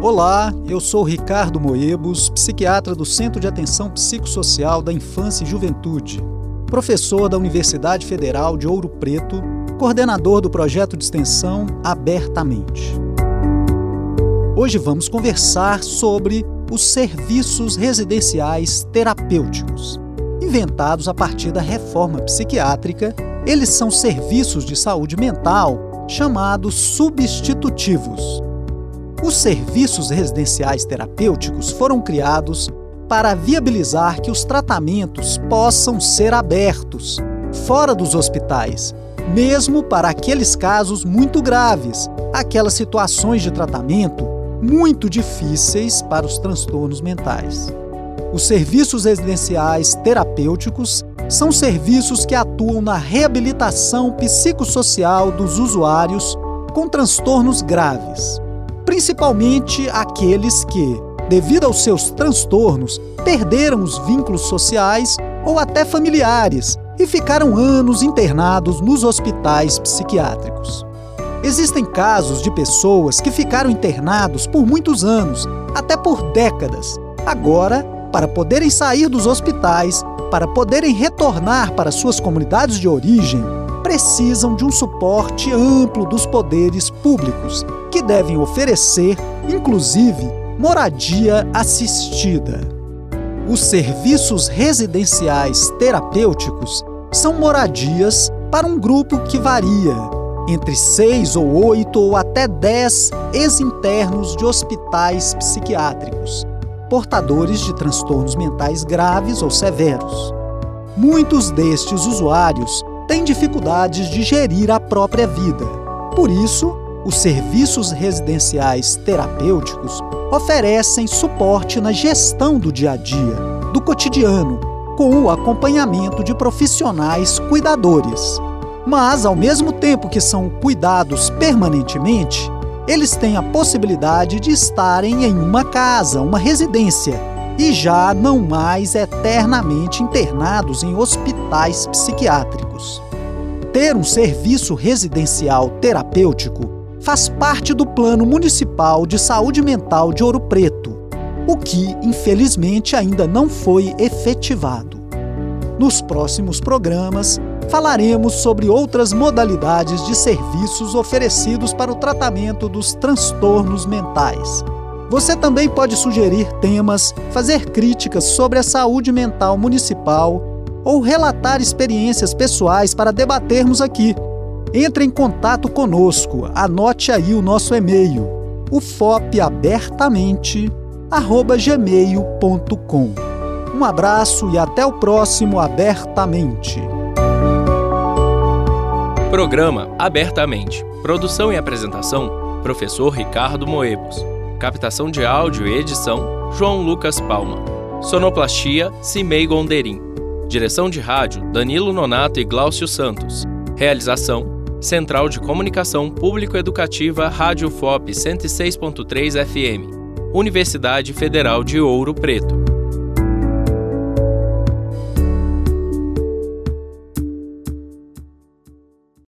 Olá, eu sou Ricardo Moebos, psiquiatra do Centro de Atenção Psicossocial da Infância e Juventude, professor da Universidade Federal de Ouro Preto, coordenador do projeto de extensão Abertamente. Hoje vamos conversar sobre os serviços residenciais terapêuticos. Inventados a partir da reforma psiquiátrica, eles são serviços de saúde mental chamados substitutivos os serviços residenciais terapêuticos foram criados para viabilizar que os tratamentos possam ser abertos, fora dos hospitais, mesmo para aqueles casos muito graves, aquelas situações de tratamento muito difíceis para os transtornos mentais. Os serviços residenciais terapêuticos são serviços que atuam na reabilitação psicossocial dos usuários com transtornos graves principalmente aqueles que, devido aos seus transtornos, perderam os vínculos sociais ou até familiares e ficaram anos internados nos hospitais psiquiátricos. Existem casos de pessoas que ficaram internados por muitos anos, até por décadas. Agora, para poderem sair dos hospitais, para poderem retornar para suas comunidades de origem, precisam de um suporte amplo dos poderes públicos, que devem oferecer, inclusive, moradia assistida. Os serviços residenciais terapêuticos são moradias para um grupo que varia entre seis ou oito ou até dez ex-internos de hospitais psiquiátricos, portadores de transtornos mentais graves ou severos. Muitos destes usuários têm dificuldades de gerir a própria vida. Por isso, os serviços residenciais terapêuticos oferecem suporte na gestão do dia a dia, do cotidiano, com o acompanhamento de profissionais cuidadores. Mas, ao mesmo tempo que são cuidados permanentemente, eles têm a possibilidade de estarem em uma casa, uma residência, e já não mais eternamente internados em hospitais psiquiátricos. Ter um serviço residencial terapêutico faz parte do Plano Municipal de Saúde Mental de Ouro Preto, o que, infelizmente, ainda não foi efetivado. Nos próximos programas, falaremos sobre outras modalidades de serviços oferecidos para o tratamento dos transtornos mentais. Você também pode sugerir temas, fazer críticas sobre a saúde mental municipal ou relatar experiências pessoais para debatermos aqui. Entre em contato conosco, anote aí o nosso e-mail, ufopabertamente@gmail.com. Um abraço e até o próximo Abertamente. Programa Abertamente. Produção e apresentação: Professor Ricardo Moebos. Captação de áudio e edição: João Lucas Palma. Sonoplastia: Cimei Gonderim. Direção de rádio: Danilo Nonato e Gláucio Santos. Realização: Central de Comunicação Público-Educativa Rádio FOP 106.3 FM, Universidade Federal de Ouro Preto.